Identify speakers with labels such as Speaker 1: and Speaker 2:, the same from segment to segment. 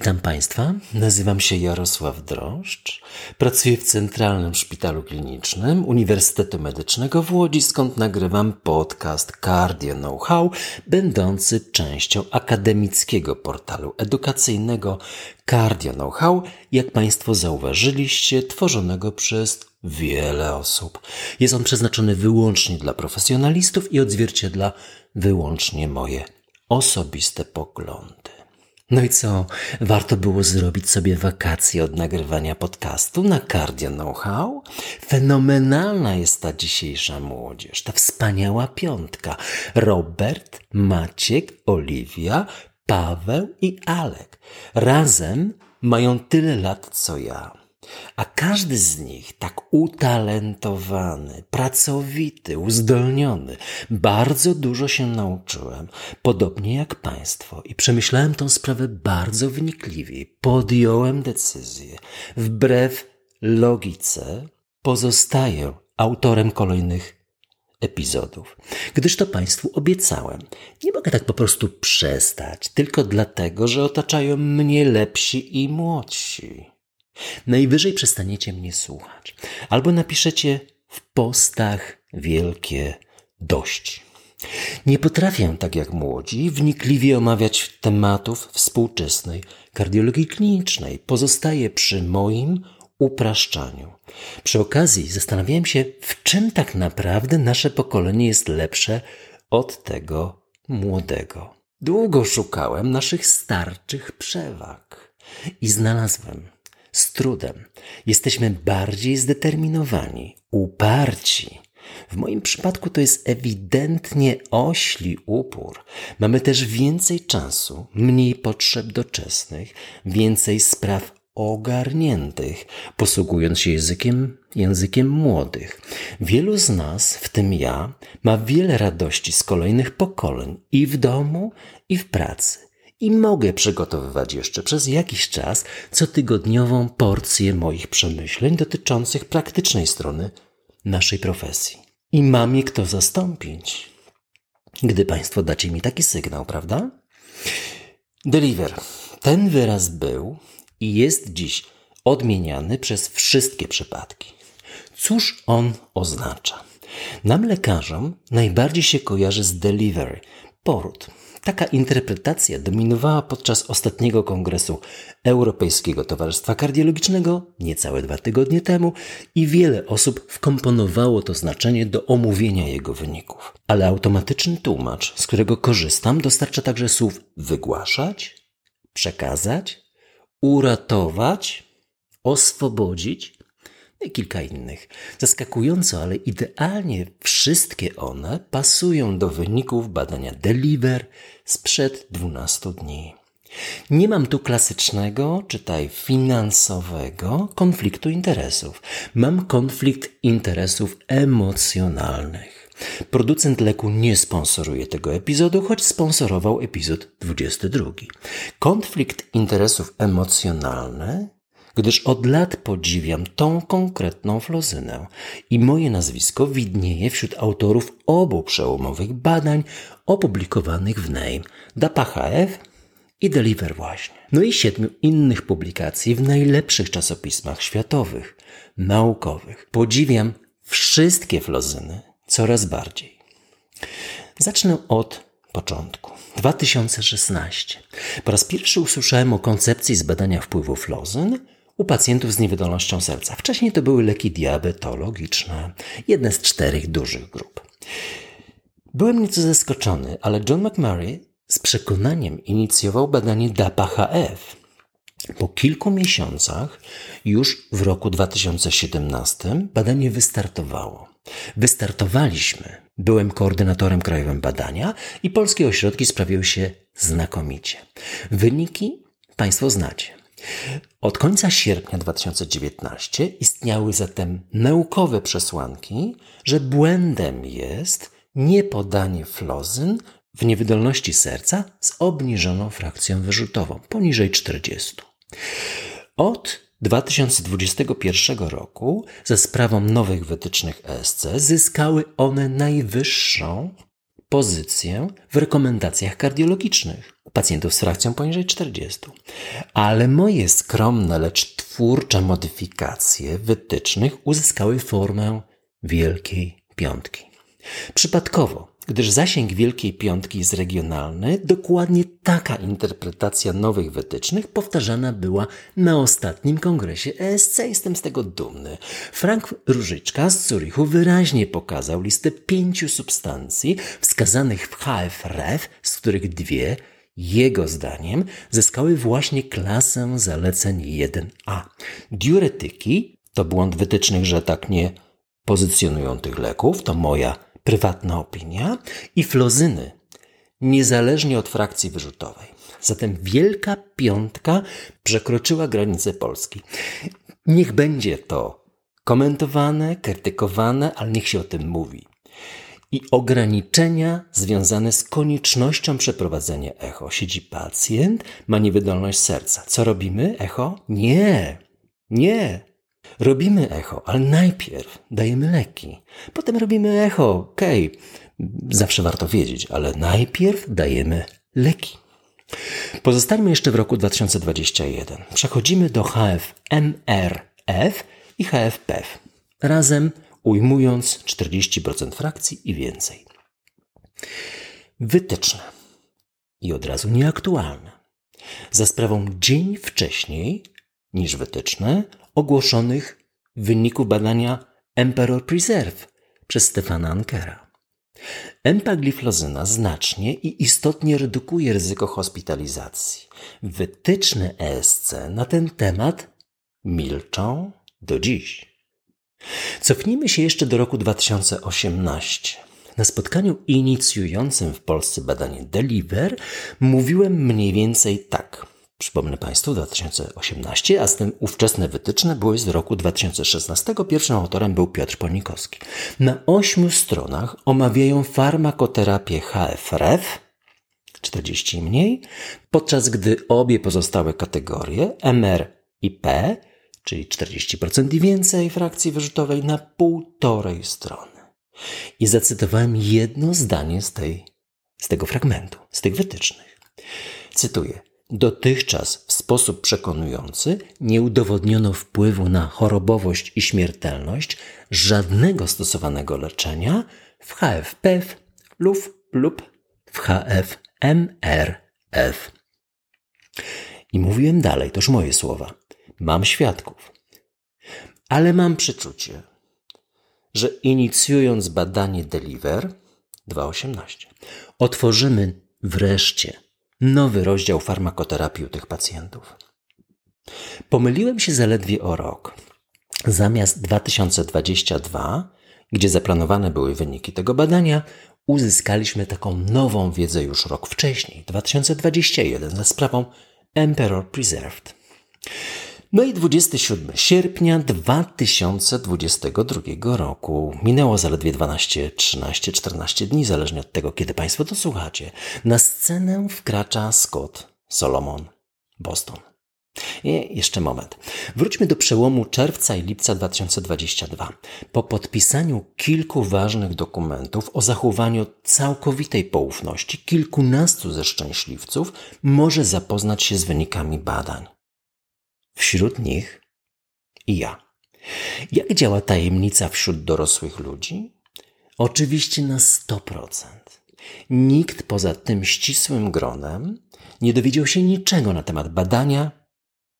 Speaker 1: Witam Państwa, nazywam się Jarosław Droszcz, pracuję w Centralnym Szpitalu Klinicznym Uniwersytetu Medycznego w Łodzi, skąd nagrywam podcast Cardio Know-how, będący częścią akademickiego portalu edukacyjnego Cardio Know-how, jak Państwo zauważyliście, tworzonego przez wiele osób. Jest on przeznaczony wyłącznie dla profesjonalistów i odzwierciedla wyłącznie moje osobiste poglądy. No i co? Warto było zrobić sobie wakacje od nagrywania podcastu na Cardio Know-how? Fenomenalna jest ta dzisiejsza młodzież, ta wspaniała piątka. Robert, Maciek, Oliwia, Paweł i Alek. Razem mają tyle lat co ja. A każdy z nich tak utalentowany, pracowity, uzdolniony. Bardzo dużo się nauczyłem, podobnie jak Państwo, i przemyślałem tą sprawę bardzo wnikliwie. Podjąłem decyzję. Wbrew logice pozostaję autorem kolejnych epizodów, gdyż to Państwu obiecałem. Nie mogę tak po prostu przestać, tylko dlatego, że otaczają mnie lepsi i młodsi. Najwyżej przestaniecie mnie słuchać, albo napiszecie w postach wielkie dość. Nie potrafię, tak jak młodzi, wnikliwie omawiać tematów współczesnej kardiologii klinicznej. Pozostaję przy moim upraszczaniu. Przy okazji zastanawiałem się, w czym tak naprawdę nasze pokolenie jest lepsze od tego młodego. Długo szukałem naszych starczych przewag i znalazłem z trudem. Jesteśmy bardziej zdeterminowani, uparci. W moim przypadku to jest ewidentnie ośli upór. Mamy też więcej czasu, mniej potrzeb doczesnych, więcej spraw ogarniętych, posługując się językiem, językiem młodych. Wielu z nas, w tym ja, ma wiele radości z kolejnych pokoleń i w domu, i w pracy i mogę przygotowywać jeszcze przez jakiś czas cotygodniową porcję moich przemyśleń dotyczących praktycznej strony naszej profesji. I mam je kto zastąpić, gdy Państwo dacie mi taki sygnał, prawda? Deliver. Ten wyraz był i jest dziś odmieniany przez wszystkie przypadki. Cóż on oznacza? Nam lekarzom najbardziej się kojarzy z delivery, poród Taka interpretacja dominowała podczas ostatniego kongresu Europejskiego Towarzystwa Kardiologicznego niecałe dwa tygodnie temu i wiele osób wkomponowało to znaczenie do omówienia jego wyników. Ale automatyczny tłumacz, z którego korzystam, dostarcza także słów wygłaszać, przekazać, uratować, oswobodzić i kilka innych. Zaskakująco, ale idealnie wszystkie one pasują do wyników badania Deliver sprzed 12 dni. Nie mam tu klasycznego, czytaj finansowego, konfliktu interesów. Mam konflikt interesów emocjonalnych. Producent leku nie sponsoruje tego epizodu, choć sponsorował epizod 22. Konflikt interesów emocjonalny gdyż od lat podziwiam tą konkretną flozynę i moje nazwisko widnieje wśród autorów obu przełomowych badań opublikowanych w NAME, DAPA-HF i Deliver właśnie. No i siedmiu innych publikacji w najlepszych czasopismach światowych, naukowych. Podziwiam wszystkie flozyny coraz bardziej. Zacznę od początku. 2016. Po raz pierwszy usłyszałem o koncepcji zbadania wpływu flozyn u pacjentów z niewydolnością serca. Wcześniej to były leki diabetologiczne, jedne z czterech dużych grup. Byłem nieco zaskoczony, ale John McMurray z przekonaniem inicjował badanie DAPA-HF. Po kilku miesiącach, już w roku 2017, badanie wystartowało. Wystartowaliśmy. Byłem koordynatorem krajowym badania i polskie ośrodki sprawiły się znakomicie. Wyniki Państwo znacie. Od końca sierpnia 2019 istniały zatem naukowe przesłanki, że błędem jest niepodanie flozyn w niewydolności serca z obniżoną frakcją wyrzutową poniżej 40. Od 2021 roku za sprawą nowych wytycznych ESC zyskały one najwyższą pozycję w rekomendacjach kardiologicznych u pacjentów z frakcją poniżej 40. Ale moje skromne, lecz twórcze modyfikacje wytycznych uzyskały formę Wielkiej Piątki. Przypadkowo, gdyż zasięg Wielkiej Piątki jest regionalny, dokładnie taka interpretacja nowych wytycznych powtarzana była na ostatnim kongresie ESC. Jestem z tego dumny. Frank Różyczka z Zurichu wyraźnie pokazał listę pięciu substancji wskazanych w HFRF, z których dwie jego zdaniem zyskały właśnie klasę zaleceń 1A. Diuretyki to błąd wytycznych, że tak nie pozycjonują tych leków, to moja prywatna opinia i flozyny, niezależnie od frakcji wyrzutowej. Zatem Wielka Piątka przekroczyła granicę Polski. Niech będzie to komentowane, krytykowane, ale niech się o tym mówi. I ograniczenia związane z koniecznością przeprowadzenia echo. Siedzi pacjent, ma niewydolność serca. Co robimy? Echo? Nie, nie. Robimy echo, ale najpierw dajemy leki. Potem robimy echo, okej, okay. zawsze warto wiedzieć, ale najpierw dajemy leki. Pozostańmy jeszcze w roku 2021. Przechodzimy do HFMRF i HFPF. Razem ujmując 40% frakcji i więcej. Wytyczne i od razu nieaktualne. Za sprawą dzień wcześniej niż wytyczne ogłoszonych wyników badania Emperor Preserve przez Stefana Ankera. Empagliflozyna znacznie i istotnie redukuje ryzyko hospitalizacji. Wytyczne ESC na ten temat milczą do dziś. Cofnijmy się jeszcze do roku 2018. Na spotkaniu inicjującym w Polsce badanie Deliver mówiłem mniej więcej tak. Przypomnę Państwu 2018, a z tym ówczesne wytyczne były z roku 2016. Pierwszym autorem był Piotr Polnikowski. Na ośmiu stronach omawiają farmakoterapię HFRF, 40 i mniej, podczas gdy obie pozostałe kategorie MR i P, czyli 40% i więcej frakcji wyrzutowej, na półtorej strony. I zacytowałem jedno zdanie z, tej, z tego fragmentu, z tych wytycznych. Cytuję. Dotychczas w sposób przekonujący nie udowodniono wpływu na chorobowość i śmiertelność żadnego stosowanego leczenia w HFPF lub, lub w HFMRF. I mówiłem dalej, toż moje słowa. Mam świadków. Ale mam przeczucie, że inicjując badanie Deliver 2.18, otworzymy wreszcie nowy rozdział farmakoterapii u tych pacjentów. Pomyliłem się zaledwie o rok. Zamiast 2022, gdzie zaplanowane były wyniki tego badania, uzyskaliśmy taką nową wiedzę już rok wcześniej, 2021, za sprawą Emperor Preserved. No i 27 sierpnia 2022 roku. Minęło zaledwie 12, 13, 14 dni, zależnie od tego, kiedy Państwo to słuchacie. Na scenę wkracza Scott Solomon, Boston. I jeszcze moment. Wróćmy do przełomu czerwca i lipca 2022. Po podpisaniu kilku ważnych dokumentów o zachowaniu całkowitej poufności, kilkunastu ze szczęśliwców może zapoznać się z wynikami badań. Wśród nich i ja. Jak działa tajemnica wśród dorosłych ludzi? Oczywiście na 100%. Nikt poza tym ścisłym gronem nie dowiedział się niczego na temat badania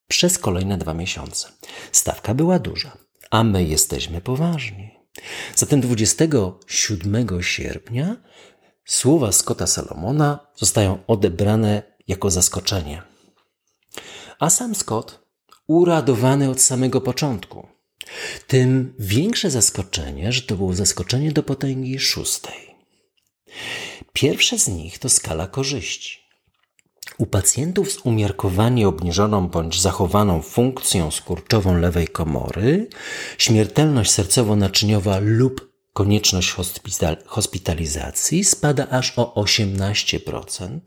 Speaker 1: przez kolejne dwa miesiące. Stawka była duża, a my jesteśmy poważni. Zatem 27 sierpnia słowa Scotta Salomona zostają odebrane jako zaskoczenie. A sam Scott uradowany od samego początku. Tym większe zaskoczenie, że to było zaskoczenie do potęgi szóstej. Pierwsze z nich to skala korzyści. U pacjentów z umiarkowanie obniżoną bądź zachowaną funkcją skurczową lewej komory, śmiertelność sercowo-naczyniowa lub konieczność hospitalizacji spada aż o 18%,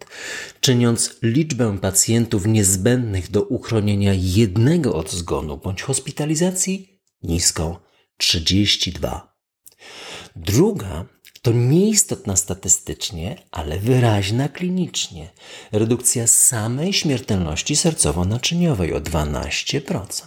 Speaker 1: czyniąc liczbę pacjentów niezbędnych do uchronienia jednego od zgonu bądź hospitalizacji niską 32. Druga To nieistotna statystycznie, ale wyraźna klinicznie. Redukcja samej śmiertelności sercowo-naczyniowej o 12%.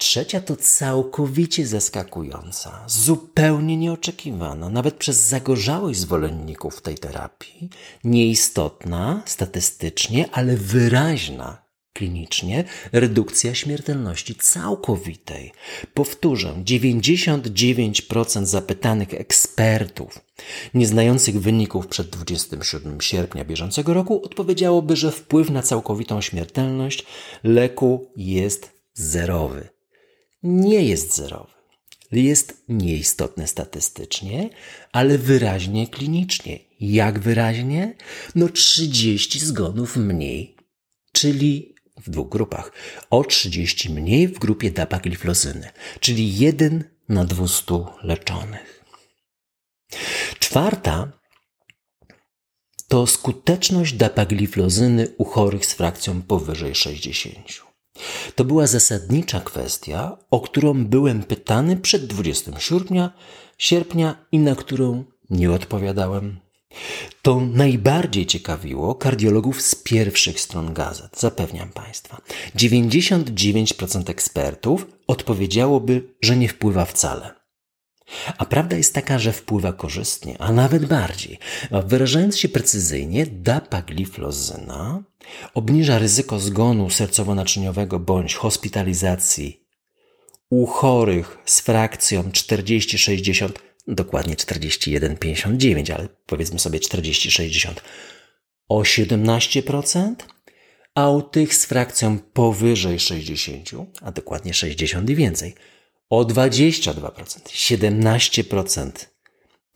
Speaker 1: Trzecia to całkowicie zaskakująca, zupełnie nieoczekiwana, nawet przez zagorzałość zwolenników tej terapii, nieistotna statystycznie, ale wyraźna klinicznie redukcja śmiertelności całkowitej. Powtórzę, 99% zapytanych ekspertów, nieznających wyników przed 27 sierpnia bieżącego roku, odpowiedziałoby, że wpływ na całkowitą śmiertelność leku jest zerowy nie jest zerowy. Jest nieistotny statystycznie, ale wyraźnie klinicznie. Jak wyraźnie? No 30 zgonów mniej, czyli w dwóch grupach. O 30 mniej w grupie dapagliflozyny, czyli 1 na 200 leczonych. Czwarta to skuteczność dapagliflozyny u chorych z frakcją powyżej 60. To była zasadnicza kwestia, o którą byłem pytany przed 20 sierpnia, sierpnia i na którą nie odpowiadałem. To najbardziej ciekawiło kardiologów z pierwszych stron gazet, zapewniam Państwa. 99% ekspertów odpowiedziałoby, że nie wpływa wcale. A prawda jest taka, że wpływa korzystnie, a nawet bardziej. Wyrażając się precyzyjnie, dapagliflozyna obniża ryzyko zgonu sercowo-naczyniowego bądź hospitalizacji u chorych z frakcją 40-60, dokładnie 41-59, ale powiedzmy sobie 40-60, o 17%, a u tych z frakcją powyżej 60, a dokładnie 60 i więcej, o 22%, 17%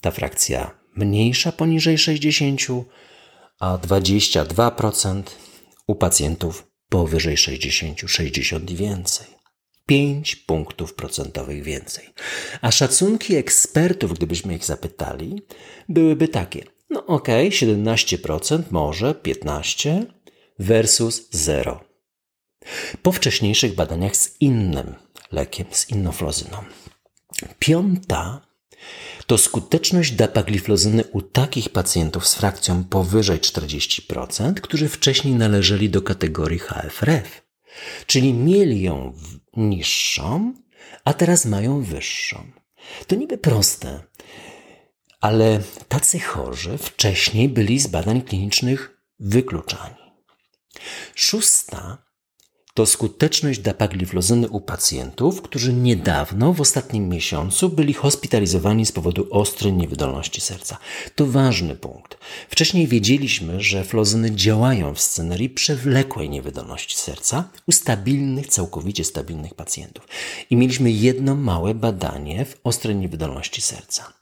Speaker 1: ta frakcja mniejsza poniżej 60, a 22% u pacjentów powyżej 60, 60 i więcej. 5 punktów procentowych więcej. A szacunki ekspertów, gdybyśmy ich zapytali, byłyby takie. No okej, okay, 17%, może 15% versus 0. Po wcześniejszych badaniach z innym lekiem, z innoflozyną. Piąta to skuteczność dapagliflozyny u takich pacjentów z frakcją powyżej 40%, którzy wcześniej należeli do kategorii HFRF, czyli mieli ją niższą, a teraz mają wyższą. To niby proste, ale tacy chorzy wcześniej byli z badań klinicznych wykluczani. Szósta to skuteczność dapagliflozyny u pacjentów, którzy niedawno, w ostatnim miesiącu, byli hospitalizowani z powodu ostrej niewydolności serca. To ważny punkt. Wcześniej wiedzieliśmy, że flozyny działają w scenerii przewlekłej niewydolności serca u stabilnych, całkowicie stabilnych pacjentów. I mieliśmy jedno małe badanie w ostrej niewydolności serca.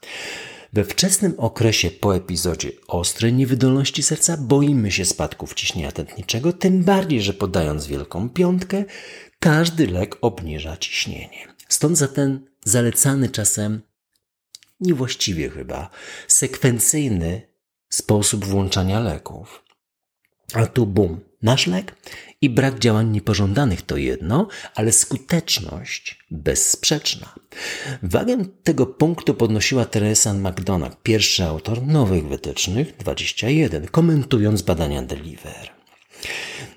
Speaker 1: We wczesnym okresie po epizodzie ostrej niewydolności serca boimy się spadków ciśnienia tętniczego, tym bardziej, że podając wielką piątkę, każdy lek obniża ciśnienie. Stąd za ten zalecany czasem niewłaściwie chyba sekwencyjny sposób włączania leków. A tu bum, nasz lek i brak działań niepożądanych to jedno, ale skuteczność bezsprzeczna. Wagę tego punktu podnosiła Teresa McDonagh, pierwszy autor nowych wytycznych 21, komentując badania Deliver.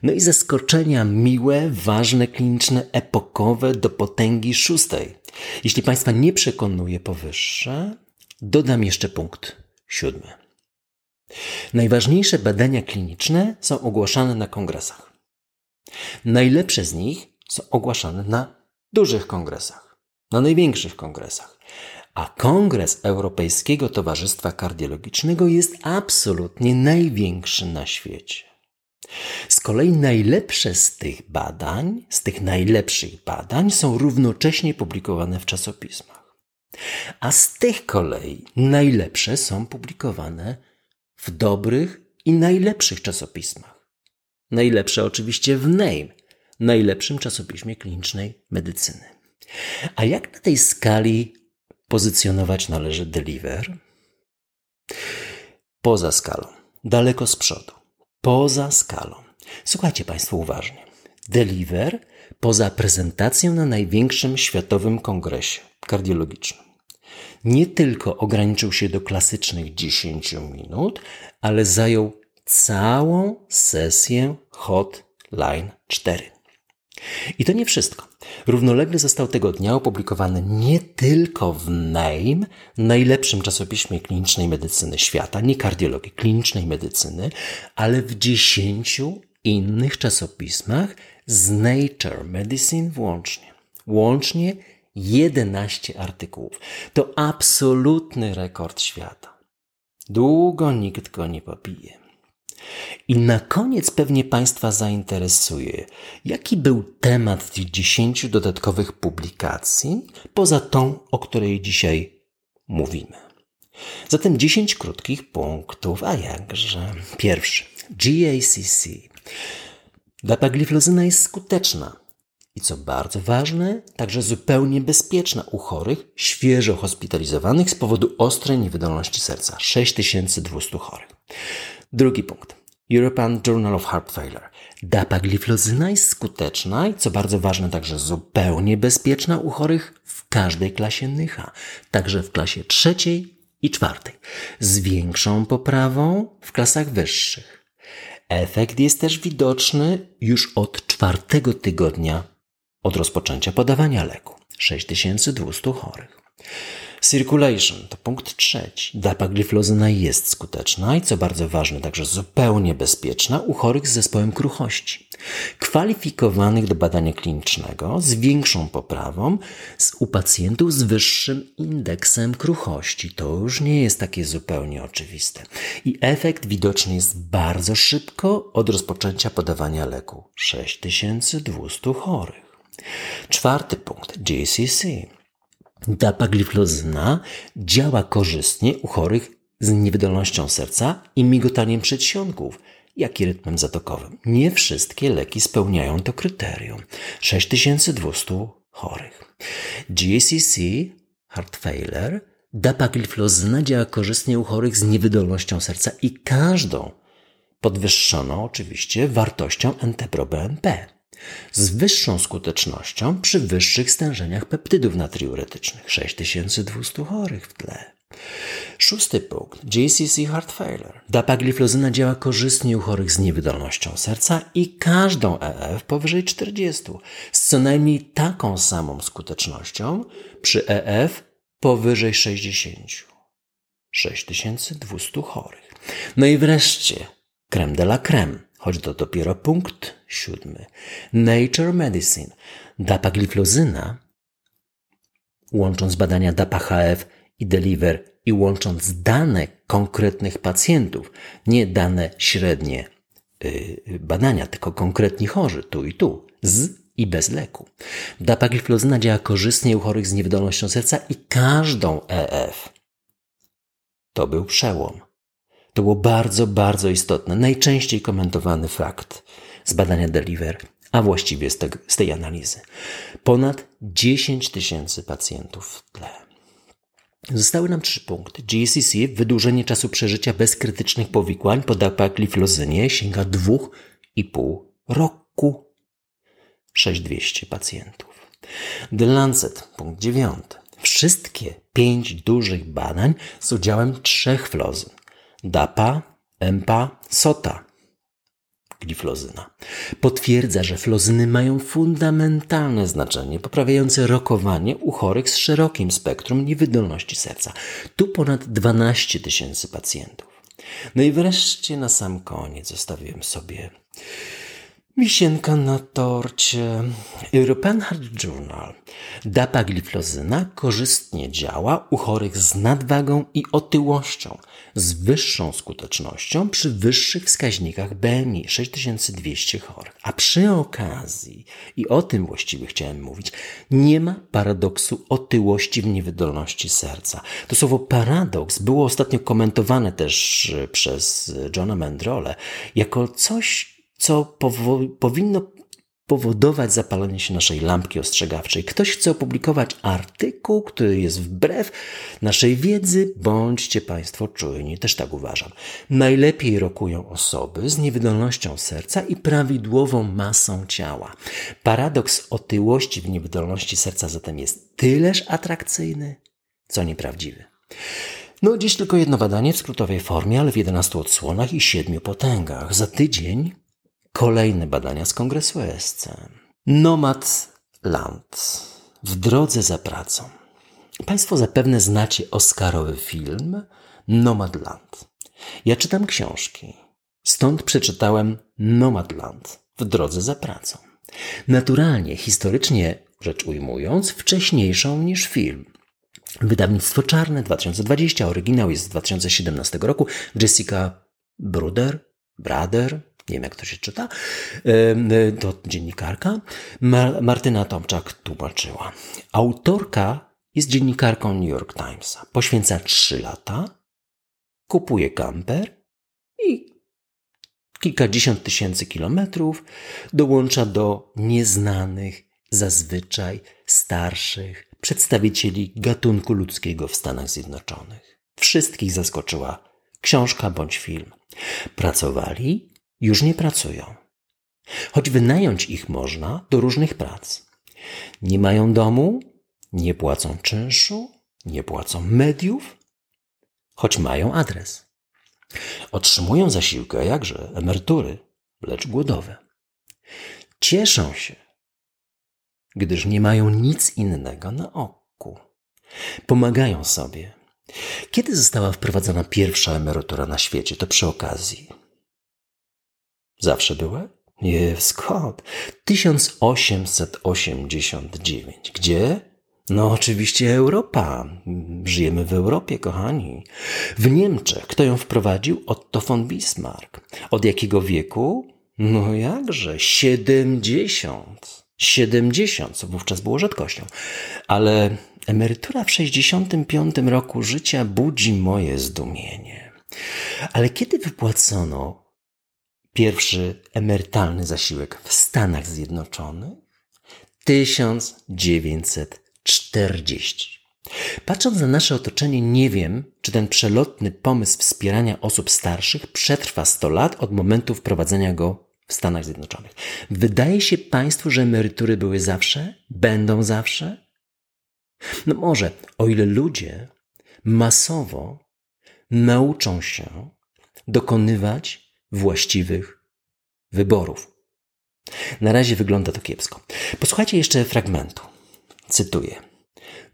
Speaker 1: No i zaskoczenia miłe, ważne, kliniczne, epokowe do potęgi szóstej. Jeśli Państwa nie przekonuje powyższe, dodam jeszcze punkt siódmy. Najważniejsze badania kliniczne są ogłaszane na kongresach. Najlepsze z nich są ogłaszane na dużych kongresach, na największych kongresach. A Kongres Europejskiego Towarzystwa Kardiologicznego jest absolutnie największy na świecie. Z kolei najlepsze z tych badań, z tych najlepszych badań są równocześnie publikowane w czasopismach. A z tych kolei najlepsze są publikowane w dobrych i najlepszych czasopismach. Najlepsze oczywiście w NAME, najlepszym czasopiśmie klinicznej medycyny. A jak na tej skali pozycjonować należy Deliver? Poza skalą, daleko z przodu, poza skalą. Słuchajcie Państwo uważnie. Deliver poza prezentacją na największym światowym kongresie kardiologicznym Nie tylko ograniczył się do klasycznych 10 minut, ale zajął całą sesję Hotline 4. I to nie wszystko. Równolegle został tego dnia opublikowany nie tylko w NAME, najlepszym czasopiśmie klinicznej medycyny świata, nie kardiologii, klinicznej medycyny, ale w dziesięciu innych czasopismach z Nature Medicine włącznie. Łącznie 11 artykułów. To absolutny rekord świata. Długo nikt go nie popije. I na koniec pewnie Państwa zainteresuje, jaki był temat tych 10 dodatkowych publikacji, poza tą, o której dzisiaj mówimy. Zatem 10 krótkich punktów, a jakże. Pierwszy. GACC. Dapagliflozyna jest skuteczna i co bardzo ważne, także zupełnie bezpieczna u chorych, świeżo hospitalizowanych z powodu ostrej niewydolności serca. 6200 chorych. Drugi punkt. European Journal of Heart Failure. Dapagliflozyna jest skuteczna i co bardzo ważne, także zupełnie bezpieczna u chorych w każdej klasie NYHA, także w klasie trzeciej i czwartej, z większą poprawą w klasach wyższych. Efekt jest też widoczny już od czwartego tygodnia od rozpoczęcia podawania leku. 6200 chorych. Circulation to punkt trzeci. Dapagliflozyna jest skuteczna i co bardzo ważne, także zupełnie bezpieczna u chorych z zespołem kruchości. Kwalifikowanych do badania klinicznego z większą poprawą z, u pacjentów z wyższym indeksem kruchości. To już nie jest takie zupełnie oczywiste. I efekt widoczny jest bardzo szybko od rozpoczęcia podawania leku. 6200 chorych. Czwarty punkt. GCC. Dapagliflozyna działa korzystnie u chorych z niewydolnością serca i migotaniem przedsionków, jak i rytmem zatokowym. Nie wszystkie leki spełniają to kryterium. 6200 chorych. GACC, heart failure, dapagliflozyna działa korzystnie u chorych z niewydolnością serca i każdą podwyższoną oczywiście wartością NT-proBNP z wyższą skutecznością przy wyższych stężeniach peptydów natriuretycznych 6200 chorych w tle. Szósty punkt. JCC Heart Failure. Dapagliflozyna działa korzystnie u chorych z niewydolnością serca i każdą EF powyżej 40, z co najmniej taką samą skutecznością przy EF powyżej 60. 6200 chorych. No i wreszcie creme de la creme choć to dopiero punkt siódmy. Nature Medicine. Dapagliflozyna, łącząc badania DAPA-HF i Deliver i łącząc dane konkretnych pacjentów, nie dane średnie yy, badania, tylko konkretni chorzy, tu i tu, z i bez leku. Dapagliflozyna działa korzystnie u chorych z niewydolnością serca i każdą EF. To był przełom. To było bardzo, bardzo istotne, najczęściej komentowany fakt z badania Deliver, a właściwie z, z tej analizy. Ponad 10 tysięcy pacjentów w tle. Zostały nam trzy punkty. GCC, wydłużenie czasu przeżycia bez krytycznych powikłań po dapagliflozynie sięga 2,5 roku. 6200 pacjentów. The Lancet, punkt 9. Wszystkie pięć dużych badań z udziałem trzech flozyn DAPA, EMPA, SOTA, gliflozyna. Potwierdza, że flozyny mają fundamentalne znaczenie poprawiające rokowanie u chorych z szerokim spektrum niewydolności serca. Tu ponad 12 tysięcy pacjentów. No i wreszcie na sam koniec zostawiłem sobie Wisienka na torcie. European Heart Journal. Dapagliflozyna korzystnie działa u chorych z nadwagą i otyłością, z wyższą skutecznością przy wyższych wskaźnikach BMI 6200 chorych. A przy okazji, i o tym właściwie chciałem mówić, nie ma paradoksu otyłości w niewydolności serca. To słowo paradoks było ostatnio komentowane też przez Johna Mendrole jako coś, co powo- powinno powodować zapalenie się naszej lampki ostrzegawczej. Ktoś chce opublikować artykuł, który jest wbrew naszej wiedzy, bądźcie Państwo czujni, też tak uważam. Najlepiej rokują osoby z niewydolnością serca i prawidłową masą ciała. Paradoks otyłości w niewydolności serca zatem jest tyleż atrakcyjny, co nieprawdziwy. No, dziś tylko jedno badanie w skrótowej formie, ale w 11 odsłonach i 7 potęgach. Za tydzień kolejne badania z kongresu ESC. Nomad Land. W drodze za pracą. Państwo zapewne znacie Oscarowy film Nomadland. Ja czytam książki. Stąd przeczytałem Nomadland w drodze za pracą. Naturalnie, historycznie rzecz ujmując, wcześniejszą niż film. Wydawnictwo Czarne 2020, oryginał jest z 2017 roku. Jessica Bruder, Brader, nie wiem jak to się czyta, to dziennikarka. Martyna Tomczak tłumaczyła. Autorka jest dziennikarką New York Timesa. Poświęca trzy lata, kupuje kamper i kilkadziesiąt tysięcy kilometrów dołącza do nieznanych, zazwyczaj starszych przedstawicieli gatunku ludzkiego w Stanach Zjednoczonych. Wszystkich zaskoczyła książka bądź film. Pracowali, już nie pracują. Choć wynająć ich można do różnych prac. Nie mają domu, nie płacą czynszu, nie płacą mediów, choć mają adres. Otrzymują zasiłkę, jakże emerytury, lecz głodowe. Cieszą się, gdyż nie mają nic innego na oku. Pomagają sobie. Kiedy została wprowadzona pierwsza emerytura na świecie? To przy okazji. Zawsze była? Nie, skąd? 1889. Gdzie? No, oczywiście Europa. Żyjemy w Europie, kochani. W Niemczech. Kto ją wprowadził? Otto von Bismarck. Od jakiego wieku? No jakże? 70. 70, co wówczas było rzadkością. Ale emerytura w 65 roku życia budzi moje zdumienie. Ale kiedy wypłacono pierwszy emerytalny zasiłek w Stanach Zjednoczonych? 1940. Patrząc na nasze otoczenie, nie wiem, czy ten przelotny pomysł wspierania osób starszych przetrwa 100 lat od momentu wprowadzenia go w Stanach Zjednoczonych. Wydaje się Państwu, że emerytury były zawsze? Będą zawsze? No może, o ile ludzie masowo nauczą się dokonywać właściwych wyborów. Na razie wygląda to kiepsko. Posłuchajcie jeszcze fragmentu. Cytuję.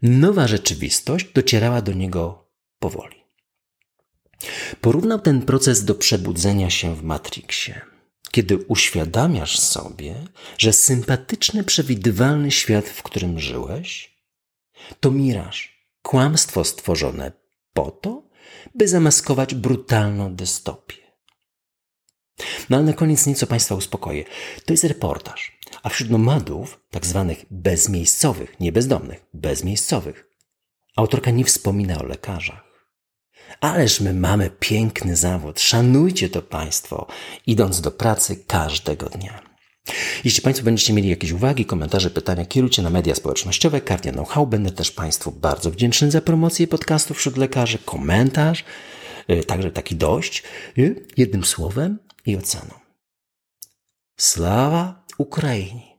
Speaker 1: Nowa rzeczywistość docierała do niego powoli. Porównał ten proces do przebudzenia się w Matrixie, kiedy uświadamiasz sobie, że sympatyczny, przewidywalny świat, w którym żyłeś, to miraż, kłamstwo stworzone po to, by zamaskować brutalną dystopię. No ale na koniec nieco Państwa uspokoję. To jest reportaż. A wśród nomadów, tak zwanych bezmiejscowych, nie bezdomnych, bezmiejscowych, autorka nie wspomina o lekarzach. Ależ my mamy piękny zawód. Szanujcie to Państwo, idąc do pracy każdego dnia. Jeśli Państwo będziecie mieli jakieś uwagi, komentarze, pytania, kierujcie na media społecznościowe Cardia Know-how. Będę też Państwu bardzo wdzięczny za promocję podcastów wśród lekarzy, komentarz, y, także taki dość. Y, jednym słowem, і Оцяном. Слава Україні!